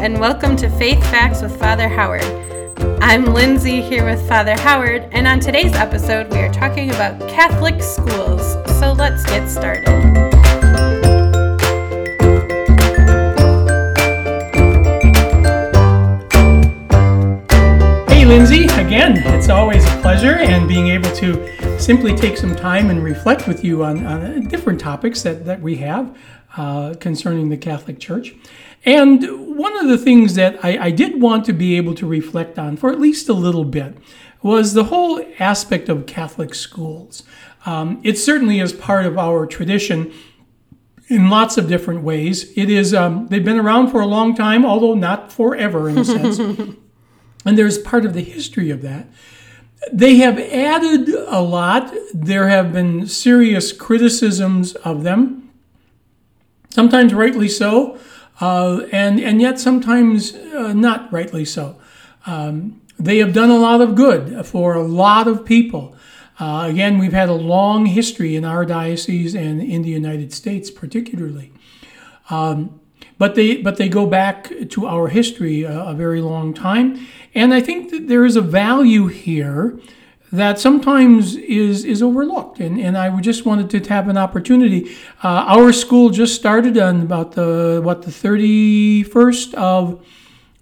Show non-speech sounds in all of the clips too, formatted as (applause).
and welcome to Faith Facts with Father Howard. I'm Lindsay here with Father Howard, and on today's episode, we are talking about Catholic schools. So let's get started. Hey, Lindsay, again, it's always a pleasure, and being able to simply take some time and reflect with you on, on different topics that, that we have uh, concerning the Catholic Church. And one of the things that I, I did want to be able to reflect on for at least a little bit was the whole aspect of Catholic schools. Um, it certainly is part of our tradition in lots of different ways. It is um, they've been around for a long time, although not forever in a sense. (laughs) and there's part of the history of that. They have added a lot. There have been serious criticisms of them, sometimes rightly so uh, and and yet sometimes uh, not rightly so. Um, they have done a lot of good for a lot of people. Uh, again, we've had a long history in our diocese and in the United States, particularly. Um, but they but they go back to our history a, a very long time, and I think that there is a value here that sometimes is is overlooked. And, and I just wanted to have an opportunity. Uh, our school just started on about the what the thirty first of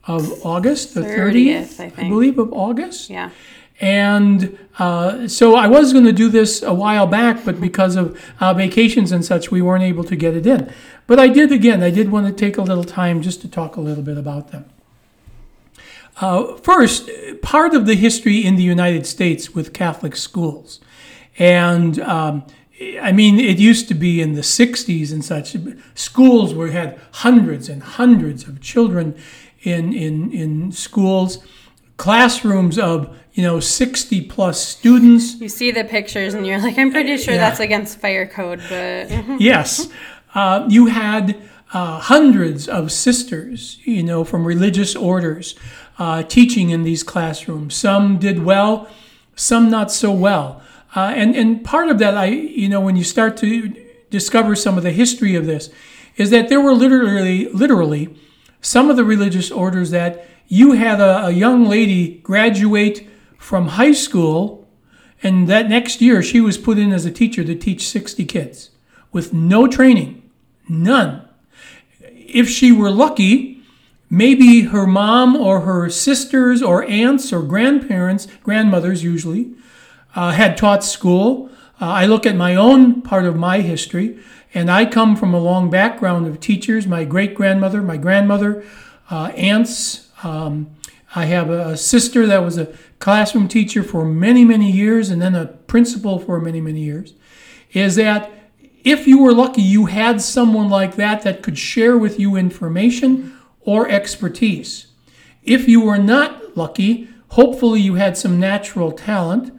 of August, the thirtieth, I, I, believe, of August. Yeah. And uh, so I was going to do this a while back, but because of uh, vacations and such, we weren't able to get it in. But I did again. I did want to take a little time just to talk a little bit about them. Uh, first, part of the history in the United States with Catholic schools. And um, I mean, it used to be in the 60s and such. Schools where had hundreds and hundreds of children in, in, in schools, classrooms of, you know, 60 plus students. You see the pictures and you're like, I'm pretty sure yeah. that's against fire code, but. (laughs) yes. Uh, you had uh, hundreds of sisters, you know, from religious orders uh, teaching in these classrooms. Some did well, some not so well. Uh, and, and part of that, I, you know, when you start to discover some of the history of this, is that there were literally, literally some of the religious orders that you had a, a young lady graduate from high school, and that next year she was put in as a teacher to teach 60 kids with no training, none. If she were lucky, Maybe her mom or her sisters or aunts or grandparents, grandmothers usually, uh, had taught school. Uh, I look at my own part of my history, and I come from a long background of teachers. My great grandmother, my grandmother, uh, aunts. Um, I have a sister that was a classroom teacher for many, many years and then a principal for many, many years. Is that if you were lucky, you had someone like that that could share with you information or expertise. If you were not lucky, hopefully you had some natural talent.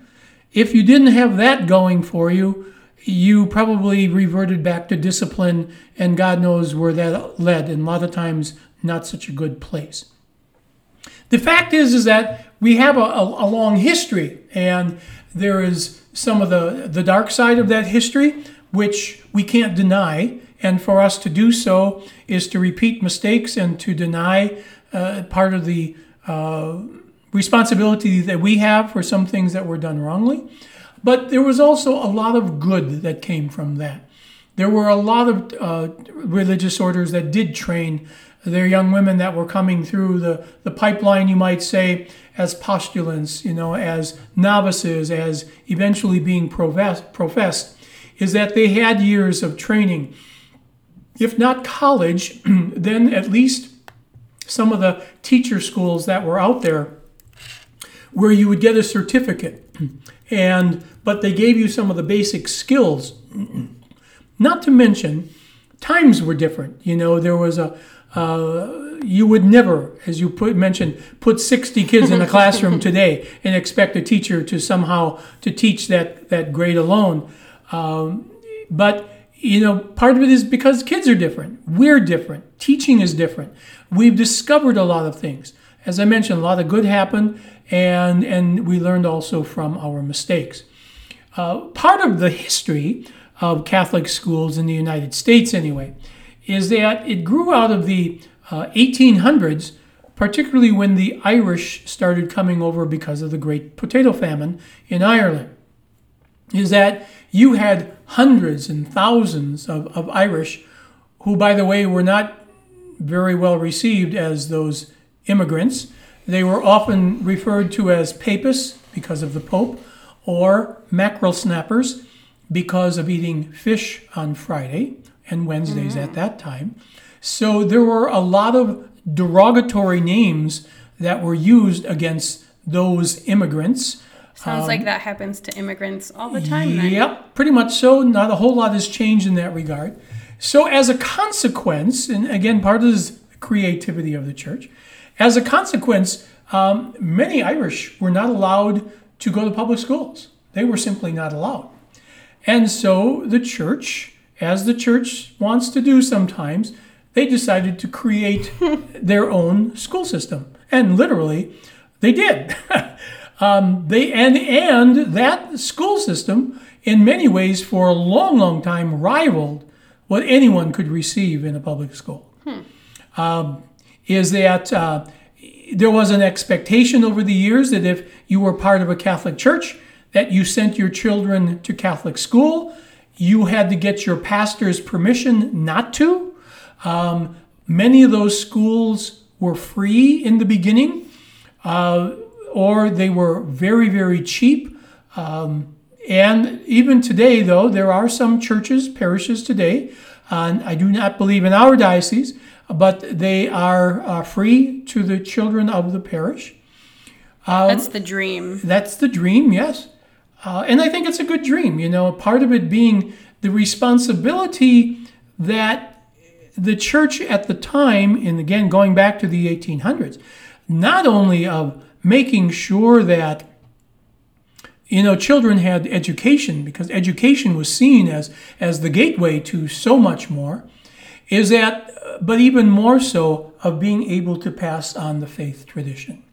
If you didn't have that going for you, you probably reverted back to discipline, and God knows where that led, and a lot of times not such a good place. The fact is, is that we have a, a, a long history, and there is some of the, the dark side of that history, which we can't deny. And for us to do so is to repeat mistakes and to deny uh, part of the uh, responsibility that we have for some things that were done wrongly. But there was also a lot of good that came from that. There were a lot of uh, religious orders that did train their young women that were coming through the, the pipeline, you might say, as postulants, you know, as novices, as eventually being professed, professed is that they had years of training. If not college, (clears throat) then at least some of the teacher schools that were out there where you would get a certificate. (clears throat) And but they gave you some of the basic skills. (clears throat) Not to mention times were different. You know there was a uh, you would never as you put mentioned put 60 kids in a (laughs) classroom today and expect a teacher to somehow to teach that that grade alone um, but you know, part of it is because kids are different. We're different. Teaching is different. We've discovered a lot of things. As I mentioned, a lot of good happened, and, and we learned also from our mistakes. Uh, part of the history of Catholic schools in the United States, anyway, is that it grew out of the uh, 1800s, particularly when the Irish started coming over because of the Great Potato Famine in Ireland, is that you had hundreds and thousands of, of Irish who, by the way, were not very well received as those immigrants. They were often referred to as papists because of the Pope, or mackerel snappers because of eating fish on Friday and Wednesdays mm-hmm. at that time. So there were a lot of derogatory names that were used against those immigrants. Sounds like that happens to immigrants all the time. Then. Yep, pretty much so. Not a whole lot has changed in that regard. So, as a consequence, and again, part of this the creativity of the church, as a consequence, um, many Irish were not allowed to go to public schools. They were simply not allowed. And so the church, as the church wants to do sometimes, they decided to create (laughs) their own school system. And literally, they did. (laughs) um, they and and that school system, in many ways, for a long, long time, rivaled what anyone could receive in a public school. Um, is that uh, there was an expectation over the years that if you were part of a Catholic church, that you sent your children to Catholic school. You had to get your pastor's permission not to. Um, many of those schools were free in the beginning, uh, or they were very, very cheap. Um, and even today, though, there are some churches, parishes today, and I do not believe in our diocese, but they are uh, free to the children of the parish. That's the dream. That's the dream, yes. Uh, and I think it's a good dream, you know, part of it being the responsibility that the church at the time, and again, going back to the 1800s, not only of making sure that you know children had education because education was seen as as the gateway to so much more is that but even more so of being able to pass on the faith tradition.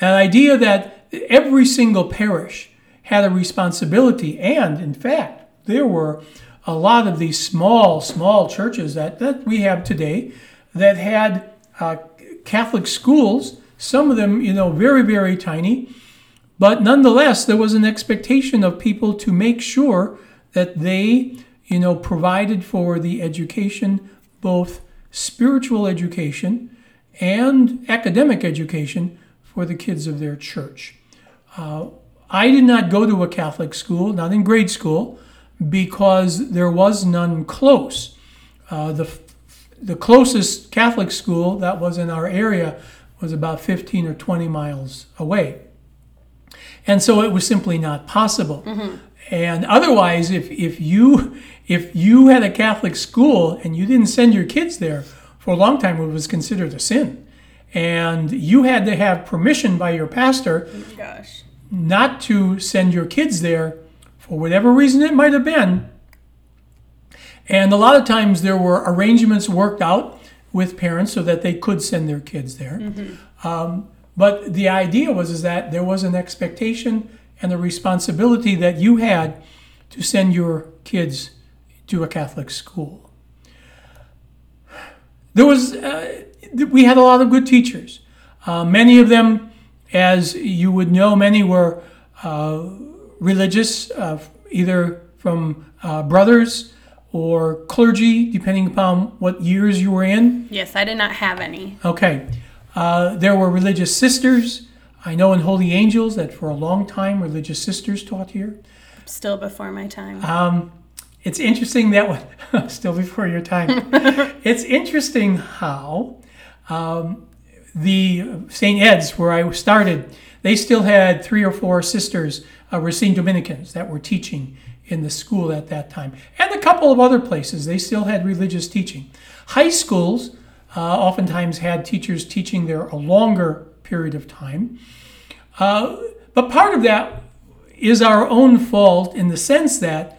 An idea that every single parish had a responsibility and in fact there were a lot of these small small churches that, that we have today that had uh, catholic schools some of them you know very very tiny but nonetheless, there was an expectation of people to make sure that they, you know, provided for the education, both spiritual education and academic education for the kids of their church. Uh, I did not go to a Catholic school, not in grade school, because there was none close. Uh, the, the closest Catholic school that was in our area was about 15 or 20 miles away. And so it was simply not possible. Mm-hmm. And otherwise, if, if you if you had a Catholic school and you didn't send your kids there, for a long time it was considered a sin. And you had to have permission by your pastor Gosh. not to send your kids there for whatever reason it might have been. And a lot of times there were arrangements worked out with parents so that they could send their kids there. Um, but the idea was is that there was an expectation and a responsibility that you had to send your kids to a Catholic school. There was uh, we had a lot of good teachers. Uh, many of them, as you would know, many were uh, religious, uh, either from uh, brothers or clergy, depending upon what years you were in. Yes, I did not have any. Okay. Uh, there were religious sisters. I know in Holy Angels that for a long time religious sisters taught here. Still before my time. Um, it's interesting that one, (laughs) still before your time. (laughs) it's interesting how um, the St. Ed's, where I started, they still had three or four sisters, uh, Racine Dominicans, that were teaching in the school at that time. And a couple of other places, they still had religious teaching. High schools uh, oftentimes had teachers teaching there a longer period of time. Uh, but part of that is our own fault in the sense that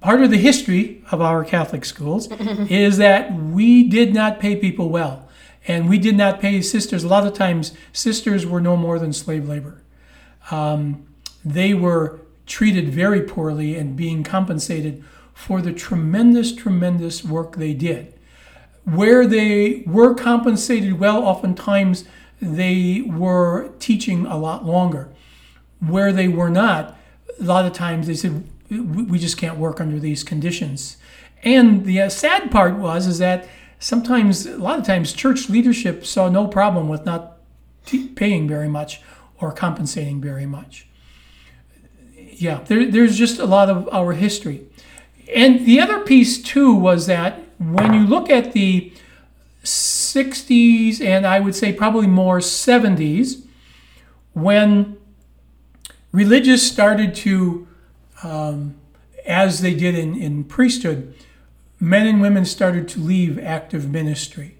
part of the history of our Catholic schools (laughs) is that we did not pay people well. And we did not pay sisters. A lot of times, sisters were no more than slave labor. Um, they were treated very poorly and being compensated for the tremendous, tremendous work they did. where they were compensated well, oftentimes they were teaching a lot longer. Where they were not, a lot of times they said, "We just can't work under these conditions." And the uh, sad part was is that sometimes, a lot of times, church leadership saw no problem with not paying very much or compensating very much. Yeah, there, there's just a lot of our history. And the other piece, too, was that when you look at the 60s and I would say probably more 70s, when religious started to, um, as they did in, in priesthood, men and women started to leave active ministry.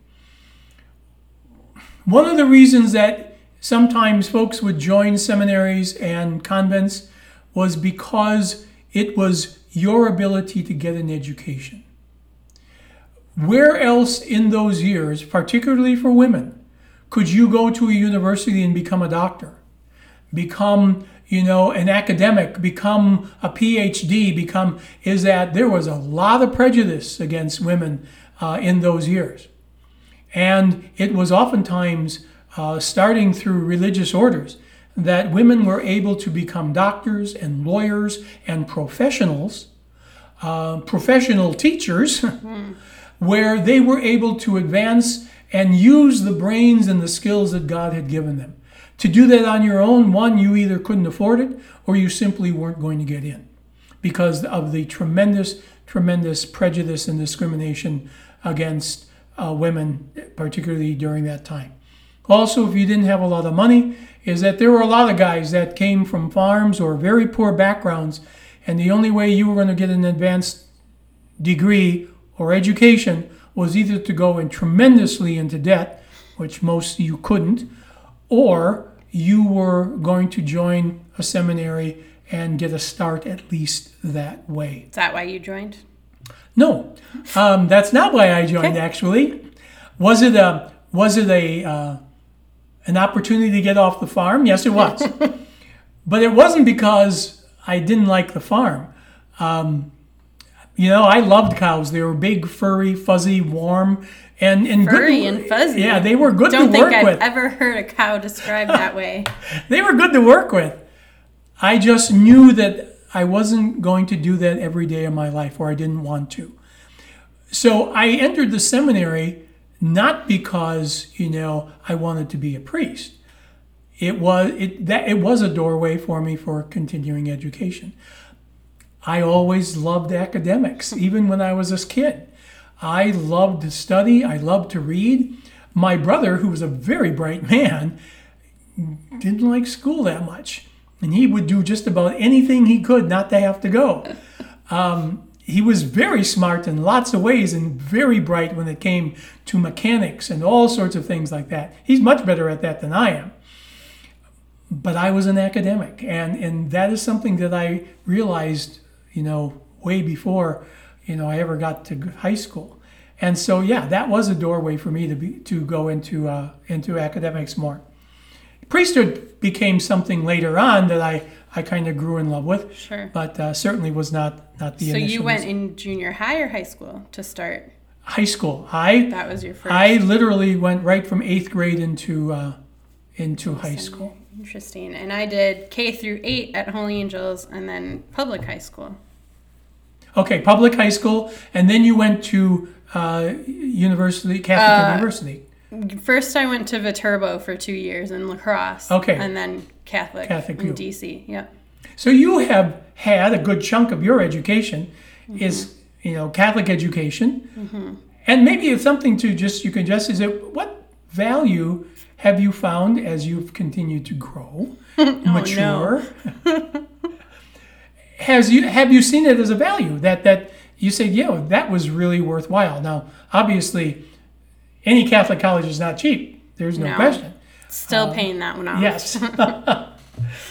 One of the reasons that sometimes folks would join seminaries and convents was because it was your ability to get an education. Where else in those years, particularly for women, could you go to a university and become a doctor? Become, you know, an academic, become a PhD, become, is that there was a lot of prejudice against women uh, in those years. And it was oftentimes uh, starting through religious orders that women were able to become doctors and lawyers and professionals, uh, professional teachers, (laughs) where they were able to advance and use the brains and the skills that God had given them. To do that on your own, one, you either couldn't afford it or you simply weren't going to get in because of the tremendous, tremendous prejudice and discrimination against uh, women, particularly during that time. Also, if you didn't have a lot of money, is that there were a lot of guys that came from farms or very poor backgrounds, and the only way you were going to get an advanced degree or education was either to go in tremendously into debt, which most you couldn't, or you were going to join a seminary and get a start at least that way. Is that why you joined? No, um, that's not why I joined. Okay. Actually, was it a was it a uh, an opportunity to get off the farm? Yes, it was, (laughs) but it wasn't because I didn't like the farm. Um, you know, I loved cows. They were big, furry, fuzzy, warm, and and Furry good. and fuzzy. Yeah, they were good Don't to think work I've with. ever heard a cow described that way. (laughs) they were good to work with. I just knew that I wasn't going to do that every day of my life, or I didn't want to. So I entered the seminary not because you know I wanted to be a priest. It was it that it was a doorway for me for continuing education. I always loved academics, (laughs) even when I was a kid. I loved to study. I loved to read. My brother, who was a very bright man, didn't like school that much. And he would do just about anything he could not to have to go. Um, he was very smart in lots of ways and very bright when it came to mechanics and all sorts of things like that. He's much better at that than I am. But I was an academic, and, and that is something that I realized, you know, way before, you know, I ever got to high school. And so, yeah, that was a doorway for me to be to go into uh, into academics more priesthood became something later on that I, I kind of grew in love with, Sure. but uh, certainly was not not the So initial. you went in junior high or high school to start? high school. I That was your first. I literally went right from eighth grade into uh, into high school. Interesting. And I did K through eight at Holy Angels, and then public high school. Okay, public high school, and then you went to uh, university, Catholic Uh, University. First, I went to Viterbo for two years in La Crosse. Okay. And then Catholic, Catholic in DC. Yeah. So you have had a good chunk of your education is mm-hmm. you know Catholic education, mm-hmm. and maybe it's something to just you can just is it what value have you found as you've continued to grow, (laughs) oh, mature? (laughs) Has you have you seen it as a value that that you say yeah that was really worthwhile? Now obviously, any Catholic college is not cheap. There's no, No. question. Still paying that one off. Um, Yes. (laughs)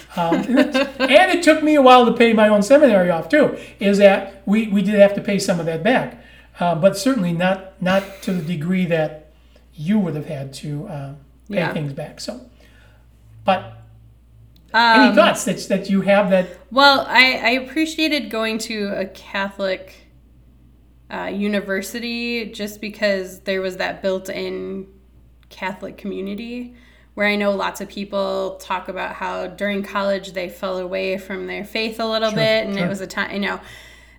(laughs) um, and it took me a while to pay my own seminary off too. Is that we, we did have to pay some of that back, uh, but certainly not not to the degree that you would have had to uh, pay Yeah. things back. So, but any Um, thoughts that that you have that Well, I, I appreciated going to a Catholic uh, university just because there was that built in Catholic community where I know lots of people talk about how during college they fell away from their faith a little Sure, bit, and sure. it was a time, you know,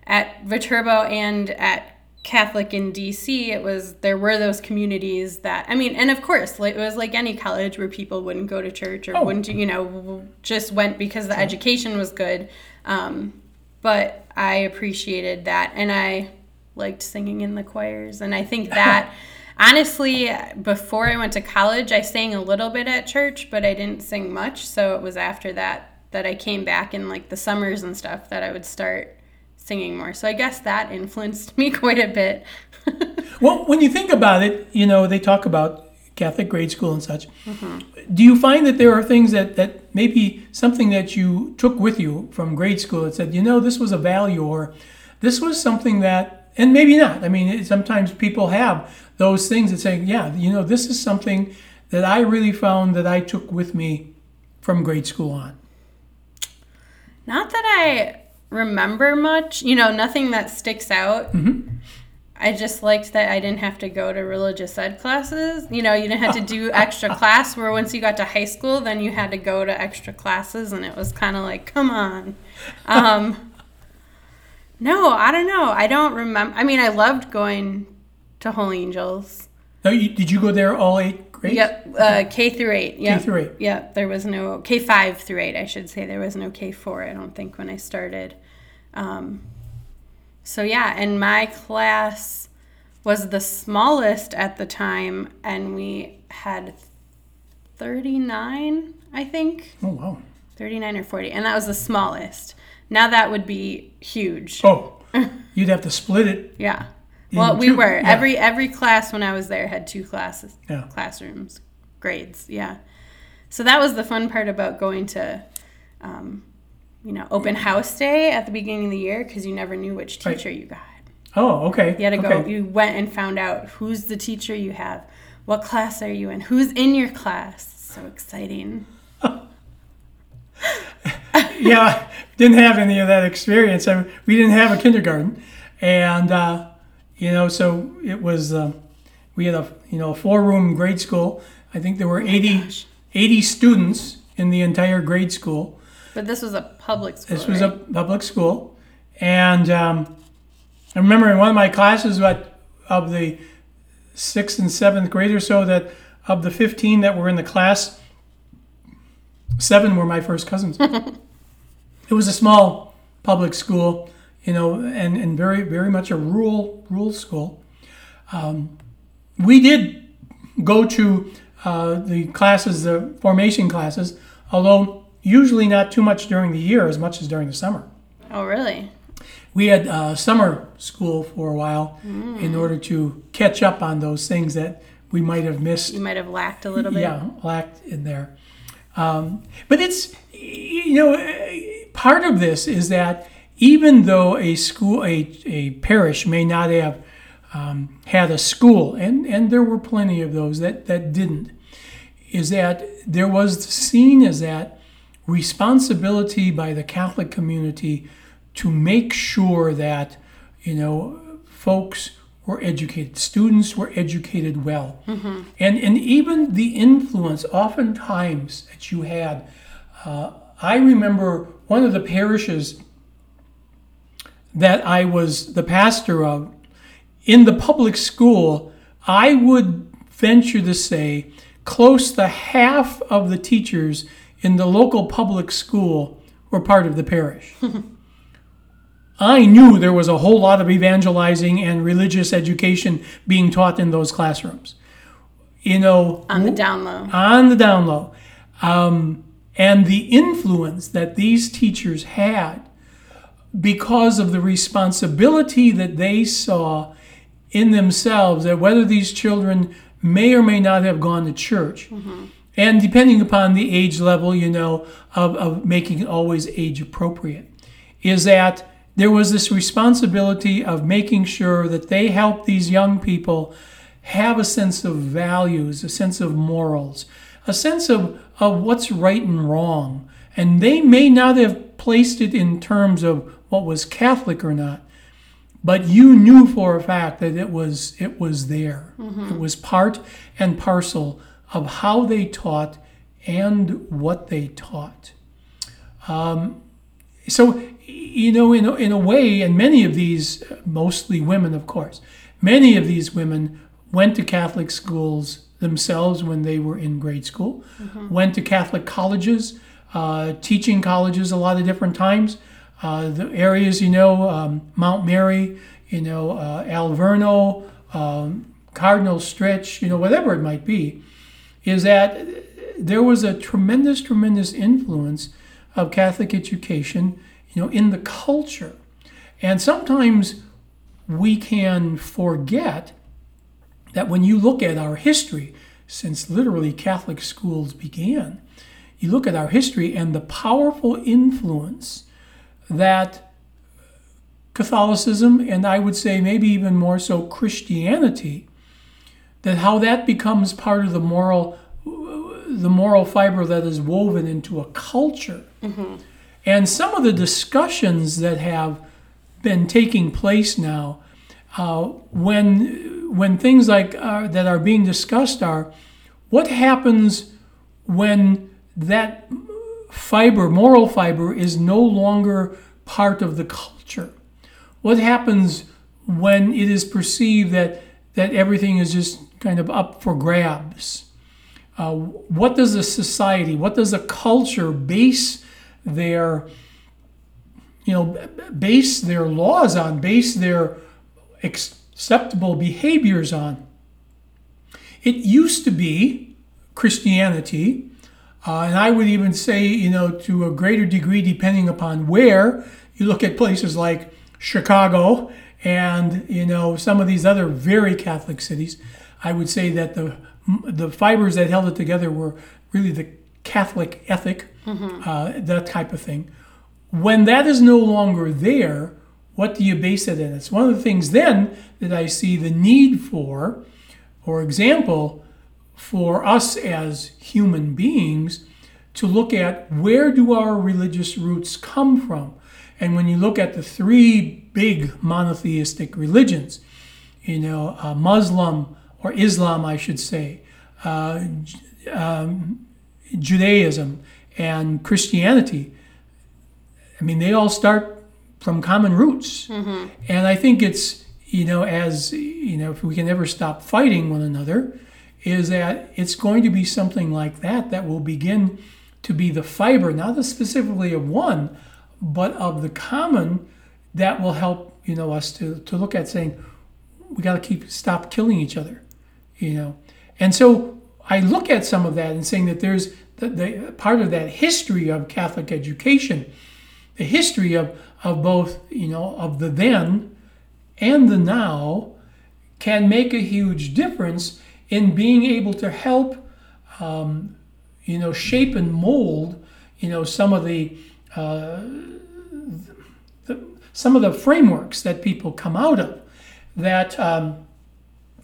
at Viterbo and at Catholic in DC, it was there were those communities that I mean, and of course, it was like any college where people wouldn't go to church or Oh. wouldn't, you know, just went because the education was good. Um, but I appreciated that, and I liked singing in the choirs, and I think (laughs) that. Honestly, before I went to college, I sang a little bit at church, but I didn't sing much. So it was after that that I came back in like the summers and stuff that I would start singing more. So I guess that influenced (laughs) me quite a bit. (laughs) Well, when you think about it, you know, they talk about Catholic grade school and such. Mm-hmm. Do you find that there are things that, that maybe something that you took with you from grade school that said, you know, this was a value or this was something that, and maybe not. I mean, sometimes people have those things that say, yeah, you know, this is something that I really found that I took with me from grade school on. Not that I remember much, you know, nothing that sticks out. I just liked that I didn't have to go to religious ed classes. You know, you didn't have to do (laughs) extra class. Where once you got to high school, then you had to go to extra classes, and it was kind of like, come on. Um, no, I don't know. I don't remember. I mean, I loved going to Holy Angels. Now, you, did you go there all eight grades? Yep, uh, K through eight. Yep. through eight. Yep, there was no K five through eight. I should say there was no K four. I don't think when I started. Um, so yeah, and my class was the smallest at the time, and we had thirty nine, I think, Oh, wow. thirty nine or forty, and that was the smallest. Now that would be huge. Oh, you'd have to split it. (laughs) Yeah. Well, we two- were yeah. every every class when I was there had two classes, Yeah. classrooms, grades. Yeah. So that was the fun part about going to, um, you know, open house day at the beginning of the year because you never knew which Right. teacher you got. Oh, okay. You had to go. okay. You went and found out who's the teacher you have, what class are you in, who's in your class. So exciting. (laughs) yeah, didn't have any of that experience. I, we didn't have a kindergarten, and uh, you know, so it was. Um, we had a you know a four room grade school. I think there were 80, 80 students in the entire grade school. But this was a public school. This was right? a public school, and um, I remember in one of my classes, what of the sixth and seventh grade or so, that of the fifteen that were in the class, seven were my first cousins. (laughs) it was a small public school, you know, and, and very very much a rural rural school. Um, we did go to uh, the classes, the formation classes, although usually not too much during the year as much as during the summer. Oh, really? We had uh, summer school for a while in order to catch up on those things that we might have missed. You might have lacked a little bit. Yeah, lacked in there. Um, but it's, you know, part of this is that even though a school, a, a parish may not have um, had a school, and, and there were plenty of those that, that didn't, is that there was seen as that responsibility by the Catholic community to make sure that, you know, folks were educated, students were educated well. And, and even the influence, oftentimes, that you had. Uh, I remember one of the parishes that I was the pastor of, in the public school, I would venture to say close to half of the teachers in the local public school were part of the parish. (laughs) I knew there was a whole lot of evangelizing and religious education being taught in those classrooms. You know, On the down low. on the down low. Um, and the influence that these teachers had because of the responsibility that they saw in themselves that whether these children may or may not have gone to church. Mm-hmm. And depending upon the age level you know of, of making it always age appropriate is that there was this responsibility of making sure that they help these young people have a sense of values, a sense of morals, a sense of, of what's right and wrong. And they may not have placed it in terms of what was Catholic or not, but you knew for a fact that it was it was there. It was part and parcel of how they taught and what they taught. Um, so you know, in a, in a way, and many of these, mostly women, of course, many of these women went to Catholic schools themselves when they were in grade school, went to Catholic colleges, uh, teaching colleges a lot of different times. Uh, the areas, you know, um, Mount Mary, you know, uh, Alverno, um, Cardinal Stritch, you know, whatever it might be, is that there was a tremendous, tremendous influence of Catholic education, you know, in the culture. And sometimes we can forget that when you look at our history, since literally Catholic schools began, you look at our history and the powerful influence that Catholicism, and I would say maybe even more so Christianity, that how that becomes part of the moral the moral fiber that is woven into a culture. Mm-hmm. And some of the discussions that have been taking place now, uh, when when things like uh, that are being discussed are, what happens when that fiber, moral fiber, is no longer part of the culture? What happens when it is perceived that that everything is just kind of up for grabs? Uh, what does a society, what does a culture base their, you know, base their laws on, base their acceptable behaviors on? It used to be Christianity, uh, and I would even say, you know, to a greater degree, depending upon where you look at places like Chicago and you know some of these other very Catholic cities, I would say that the the fibers that held it together were really the Catholic ethic, uh, that type of thing. When that is no longer there, what do you base it in? It's one of the things then that I see the need for, for example, for us as human beings to look at where do our religious roots come from. And when you look at the three big monotheistic religions, you know, uh, Muslim or Islam, I should say, uh, um, Judaism and Christianity, I mean, they all start from common roots. Mm-hmm. And I think it's, you know, as, you know, if we can ever stop fighting one another, is that it's going to be something like that that will begin to be the fiber, not the specifically of one, but of the common that will help, you know, us to, to look at saying, we got to keep, stop killing each other, you know. And so I look at some of that and saying that there's the, the part of that history of Catholic education, the history of, of both, you know, of the then and the now can make a huge difference in being able to help, um, you know, shape and mold, you know, some of the, uh, the some of the frameworks that people come out of, that um,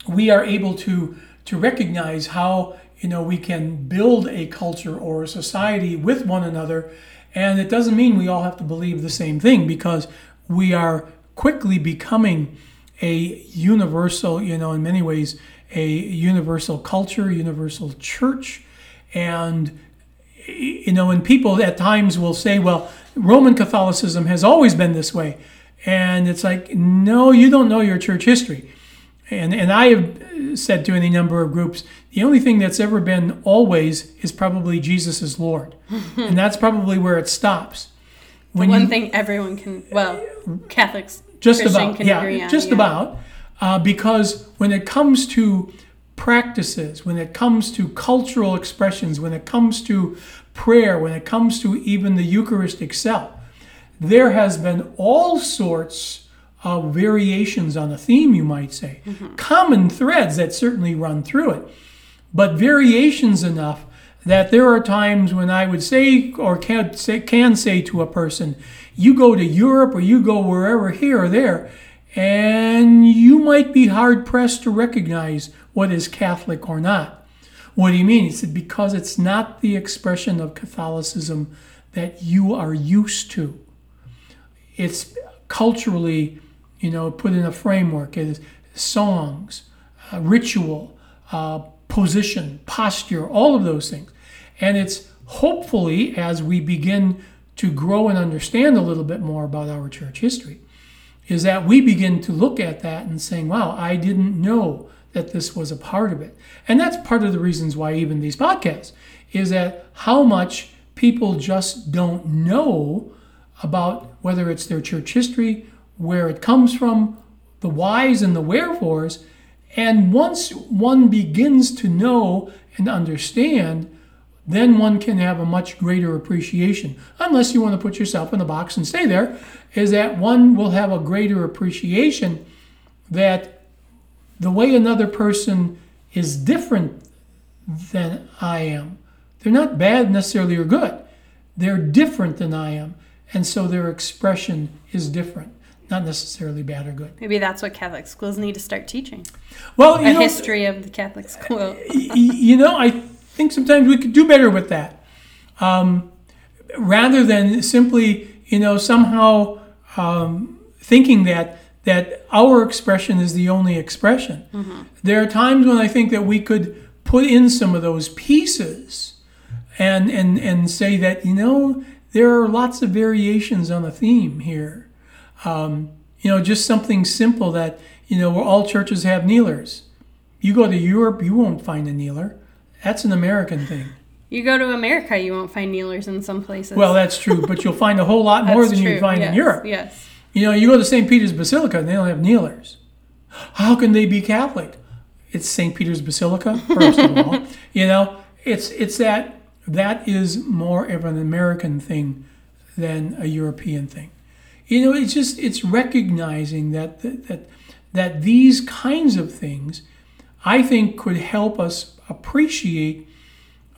we are able to to recognize how you know we can build a culture or a society with one another, and it doesn't mean we all have to believe the same thing because we are quickly becoming a universal, you know, in many ways, a universal culture, universal church. And, you know, and people at times will say, well, Roman Catholicism has always been this way. And it's like, no, you don't know your church history. And, and I have said to any number of groups, the only thing that's ever been always is probably Jesus is Lord. (laughs) and that's probably where it stops. The one thing everyone can, well, Catholics, just Christian about can yeah agree on, just yeah. about uh, because when it comes to practices when it comes to cultural expressions when it comes to prayer when it comes to even the eucharist itself there has been all sorts of variations on a theme you might say Mm-hmm. common threads that certainly run through it but variations enough that there are times when I would say or can say, can say to a person, you go to Europe or you go wherever here or there, and you might be hard pressed to recognize what is Catholic or not. What do you mean? It's because it's not the expression of Catholicism that you are used to. It's culturally you know, put in a framework. It is songs, uh, ritual, uh, position, posture, all of those things. And it's hopefully as we begin to grow and understand a little bit more about our church history, is that we begin to look at that and saying, wow, I didn't know that this was a part of it. And that's part of the reasons why even these podcasts is that how much people just don't know about whether it's their church history, where it comes from, the whys and the wherefores. And once one begins to know and understand, then one can have a much greater appreciation. Unless you want to put yourself in a box and stay there, is that one will have a greater appreciation that the way another person is different than I am. They're not bad necessarily or good. They're different than I am. And so their expression is different, not necessarily bad or good. Maybe that's what Catholic schools need to start teaching. Well, a know, history of the Catholic school. you know, I think sometimes we could do better with that. Um, rather than simply, you know, somehow um, thinking that that our expression is the only expression. Mm-hmm. There are times when I think that we could put in some of those pieces and and and say that you know there are lots of variations on a theme here. Um, you know, just something simple that you know where all churches have kneelers. You go to Europe, you won't find a kneeler. That's an American thing. You go to America, you won't find kneelers in some places. Well, that's true, but you'll find a whole lot more than you find yes, in Europe. Yes. You know, you go to St. Peter's Basilica and they don't have kneelers. How can they be Catholic? It's St. Peter's Basilica, first of all. (laughs) You know, it's it's that that is more of an American thing than a European thing. You know, it's just it's recognizing that that that, these kinds of things, I think, could help us appreciate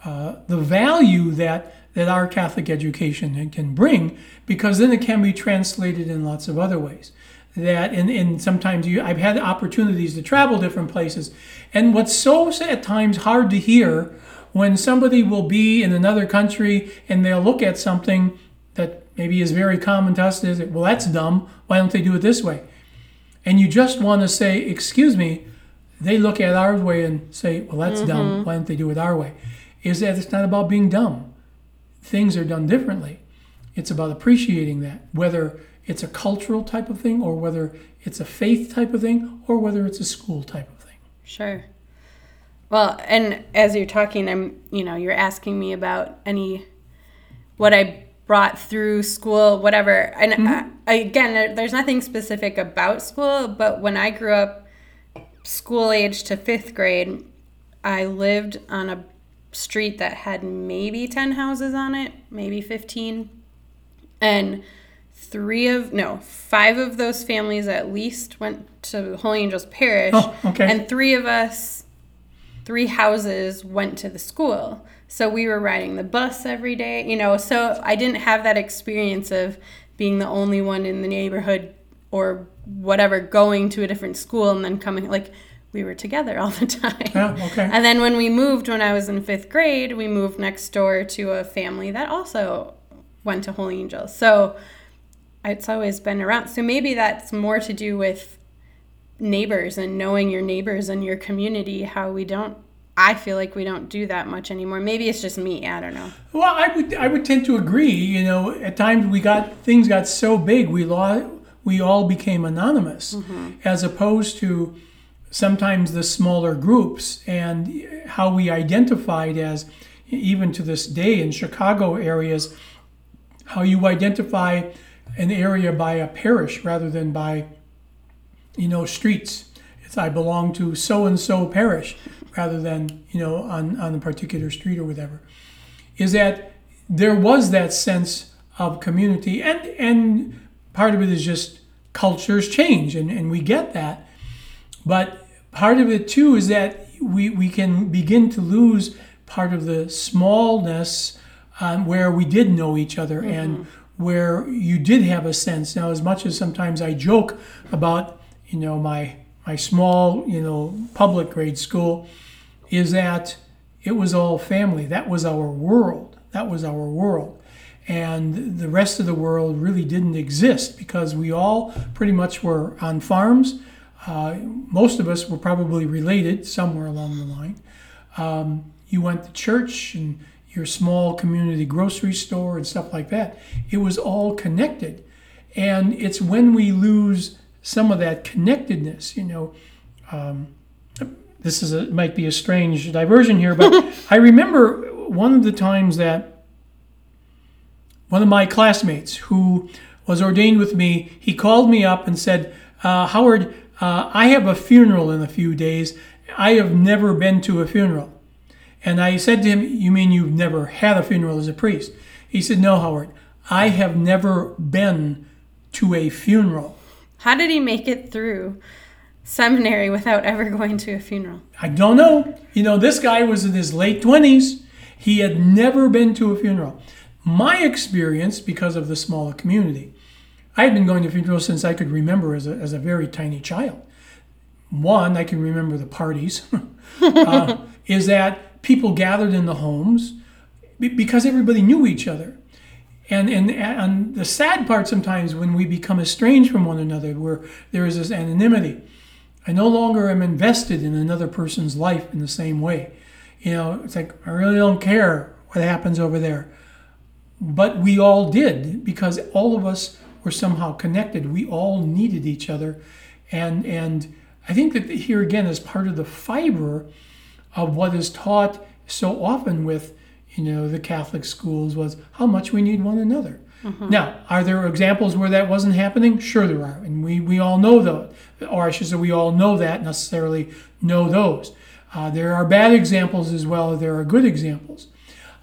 uh, the value that that our Catholic education can bring, because then it can be translated in lots of other ways. That and, and sometimes you, I've had opportunities to travel different places, and what's so at times hard to hear when somebody will be in another country and they'll look at something that maybe is very common to us is well that's dumb. Why don't they do it this way? And you just want to say excuse me they look at our way and say well that's mm-hmm. dumb why don't they do it our way? Is that it's not about being dumb. Things are done differently. It's about appreciating that whether it's a cultural type of thing or whether it's a faith type of thing or whether it's a school type of thing. Sure. Well, and as you're talking, I'm, you know, you're asking me about any, what I brought through school, whatever. And mm-hmm. I, again, there's nothing specific about school, but when I grew up, school age to fifth grade, I lived on a street that had maybe 10 houses on it, maybe 15. And three of, no, five of those families at least went to Holy Angels Parish. Oh, okay. And three of us three houses went to the school. So we were riding the bus every day, you know. So I didn't have that experience of being the only one in the neighborhood or whatever going to a different school and then coming like we were together all the (laughs) time. Yeah, okay. And then when we moved when I was in 5th grade, we moved next door to a family that also went to Holy Angels. So it's always been around. So maybe that's more to do with neighbors and knowing your neighbors and your community how we don't I feel like we don't do that much anymore. Maybe it's just me. I don't know. Well, I would I would tend to agree. You know, at times we got things got so big we lost, we all became anonymous, mm-hmm. as opposed to sometimes the smaller groups and how we identified as even to this day in Chicago areas, how you identify an area by a parish rather than by you know, streets. It's I belong to so and so parish rather than, you know, on, on a particular street or whatever. Is that there was that sense of community and and part of it is just cultures change and, and we get that. But part of it too is that we, we can begin to lose part of the smallness um, where we did know each other mm-hmm. and where you did have a sense. Now, as much as sometimes I joke about you know, my my small, you know, public grade school, is that it was all family. That was our world. That was our world. and the rest of the world really didn't exist because we all pretty much were on farms. Uh, most of us were probably related somewhere along the line. Um, you went to church and your small community grocery store and stuff like that. It was all connected. And it's when we lose some of that connectedness, you know. Um, this is a, might be a strange diversion here, but (laughs) I remember one of the times that one of my classmates who was ordained with me, he called me up and said, uh, Howard, uh, I have a funeral in a few days. I have never been to a funeral. And I said to him, You mean you've never had a funeral as a priest? He said, No, Howard, I have never been to a funeral. How did he make it through seminary without ever going to a funeral? I don't know. You know, this guy was in his late 20s. He had never been to a funeral. My experience, because of the smaller community, I had been going to funerals since I could remember as a, as a very tiny child. One, I can remember the parties, (laughs) uh, (laughs) is that people gathered in the homes because everybody knew each other. And, and, and the sad part sometimes when we become estranged from one another, where there is this anonymity. I no longer am invested in another person's life in the same way. You know, it's like, I really don't care what happens over there. But we all did because all of us were somehow connected. We all needed each other. And, and I think that here again is part of the fiber of what is taught so often with you know the Catholic schools was how much we need one another. Mm-hmm. Now, are there examples where that wasn't happening? Sure, there are, and we, we all know those, or I should say, we all know that necessarily know those. Uh, there are bad examples as well. There are good examples,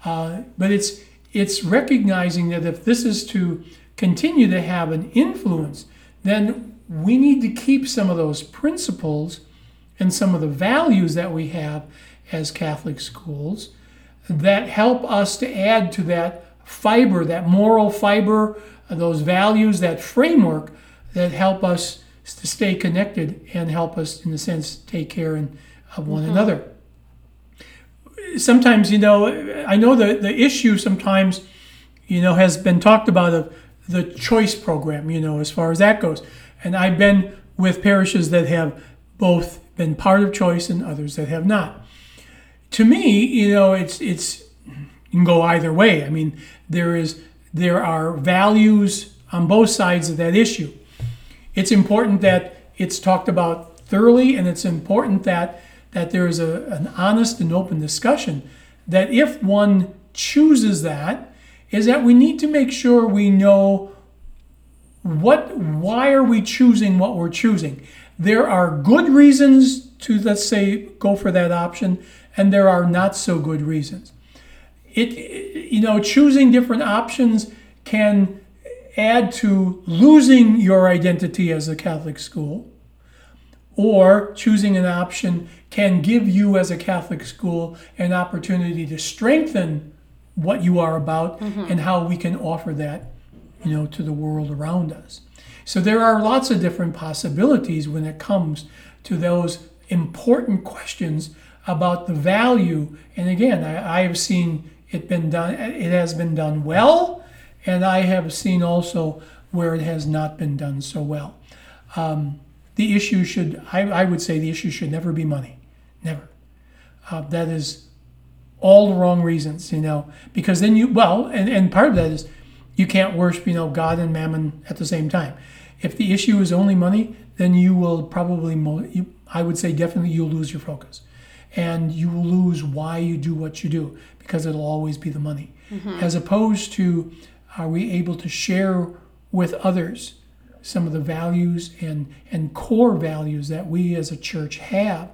uh, but it's it's recognizing that if this is to continue to have an influence, then we need to keep some of those principles and some of the values that we have as Catholic schools that help us to add to that fiber, that moral fiber, those values, that framework that help us to stay connected and help us, in a sense, take care of one mm-hmm. another sometimes, you know, I know the, the issue sometimes, you know, has been talked about of the choice program, you know, as far as that goes. And I've been with parishes that have both been part of choice and others that have not. To me, you know, it's it's you can go either way. I mean, there is there are values on both sides of that issue. It's important that it's talked about thoroughly, and it's important that that there is a, an honest and open discussion that if one chooses that is that we need to make sure we know what why are we choosing what we're choosing there are good reasons to let's say go for that option and there are not so good reasons it you know choosing different options can add to losing your identity as a catholic school or choosing an option can give you as a Catholic school an opportunity to strengthen what you are about mm-hmm. and how we can offer that you know to the world around us so there are lots of different possibilities when it comes to those important questions about the value and again I, I have seen it been done it has been done well and i have seen also where it has not been done so well um, the issue should, I, I would say, the issue should never be money. Never. Uh, that is all the wrong reasons, you know, because then you, well, and, and part of that is you can't worship, you know, God and mammon at the same time. If the issue is only money, then you will probably, you, I would say definitely you'll lose your focus. And you will lose why you do what you do because it'll always be the money. Mm-hmm. As opposed to, are we able to share with others some of the values and, and core values that we as a church have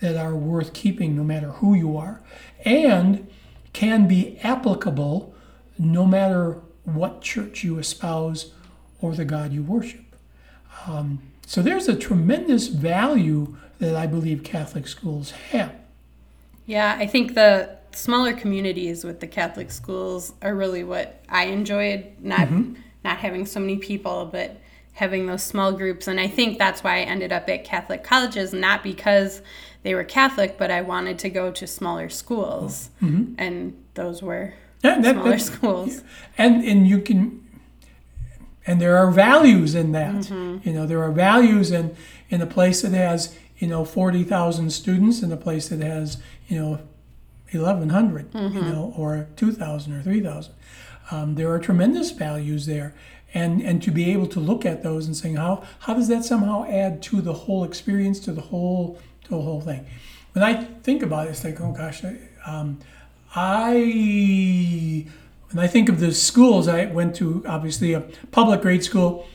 that are worth keeping no matter who you are and can be applicable no matter what church you espouse or the God you worship. Um, so there's a tremendous value that I believe Catholic schools have. Yeah, I think the smaller communities with the Catholic schools are really what I enjoyed. Not mm-hmm. not having so many people, but having those small groups. And I think that's why I ended up at Catholic colleges, not because they were Catholic, but I wanted to go to smaller schools. Mm-hmm. And those were Yeah, that- smaller schools. and and you can and there are values in that you know there are values in in a place that has you know 40,000 students and a place that has you know 1100 you know or 2000 or 3000 um, there are tremendous values there. And and to be able to look at those and saying how how does that somehow add to the whole experience to the whole to the whole thing? When i think about it it's like oh gosh I, um, I when I think of the schools, I went to obviously a public grade school,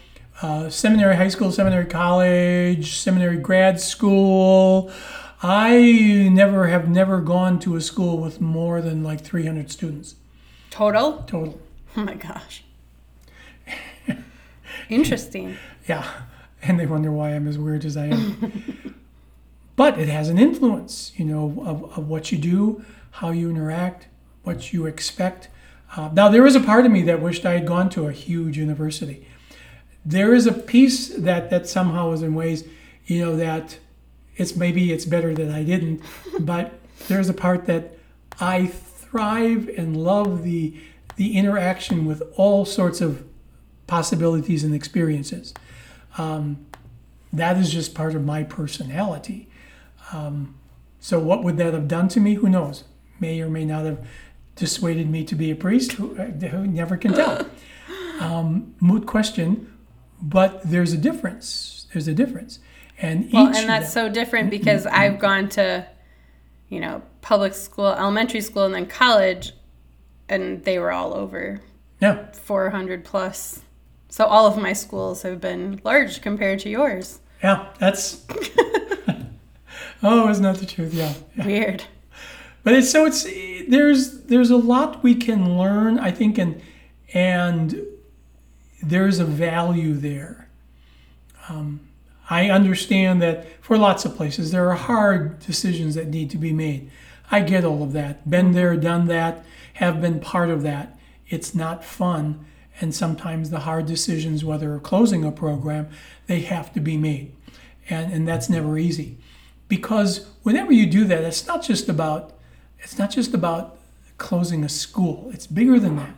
uh, seminary high school, seminary college, seminary grad school. I never have never gone to a school with more than like 300 students Total? total. Oh my gosh. Interesting. Yeah, and they wonder why I'm as weird as I am. (laughs) but it has an influence, you know, of, of what you do, how you interact, what you expect. Uh, now, there is a part of me that wished I had gone to a huge university. There is a piece that that somehow is in ways, you know, that it's maybe it's better that I didn't, (laughs) but there's a part that I thrive and love the the interaction with all sorts of possibilities and experiences. Um, that is just part of my personality. Um, so, what would that have done to me? Who knows? May or may not have dissuaded me to be a priest. Who, uh, who never can tell. (laughs) Um, moot question, but there's a difference. There's a difference, and Well, and that's so different because I've gone to, you know, public school, elementary school, and then college, and they were all over yeah, 400 plus. So all of my schools have been large compared to yours. yeah, that's. oh, isn't that the truth? Yeah, yeah. Weird. but it's so it's there's there's a lot we can learn i think and and there's a value there um, i understand that for lots of places there are hard decisions that need to be made. I get all of that. Been mm-hmm. there done that have been part of that. It's not fun and sometimes the hard decisions whether closing a program they have to be made. And and that's never easy. Because whenever you do that it's not just about it's not just about closing a school. It's bigger than that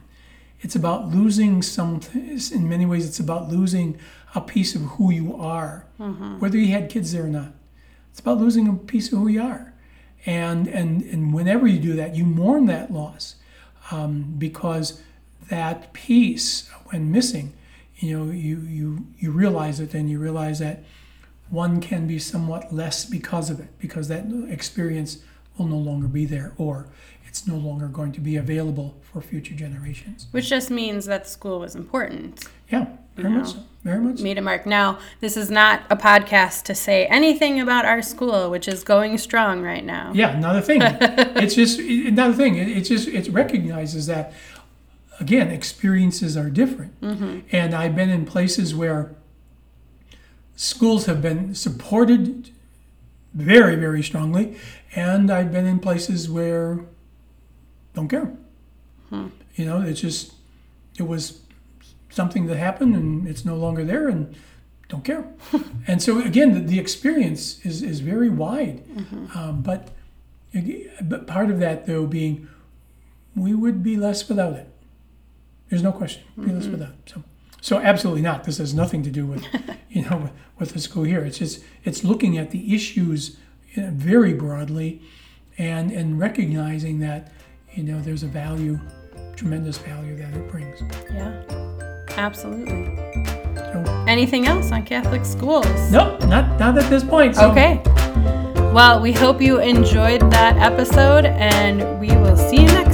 it's about losing something. In many ways it's about losing a piece of who you are whether you had kids there or not. It's about losing a piece of who you are. And and and whenever you do that you mourn that loss um, because that piece when missing you know you you you realize it and you realize that one can be somewhat less because of it because that experience will no longer be there. Or it's no longer going to be available for future generations Which just means that school was important. yeah very much so very much so. Made a mark. Now, this is not a podcast to say anything about our school, which is going strong right now. yeah another thing (laughs) it's just another thing it, it's just it recognizes that again experiences are different mm-hmm. and i've been in places where schools have been supported very very strongly and i've been in places where don't care. Hmm. You know it's just it was something that happened and it's no longer there and don't care. (laughs) And so again the, the experience is, is very wide. Mm-hmm. Um, but but part of that though being we would be less without it. There's no question. Be less mm-hmm. without so so absolutely not. This has nothing to do with (laughs) you know with, with the school here. It's just it's looking at the issues very broadly and and recognizing that you know there's a value tremendous value that it brings Yeah, absolutely. so Anything else on Catholic schools? nope not not at this point so Okay. Well, we hope you enjoyed that episode, and we will see you next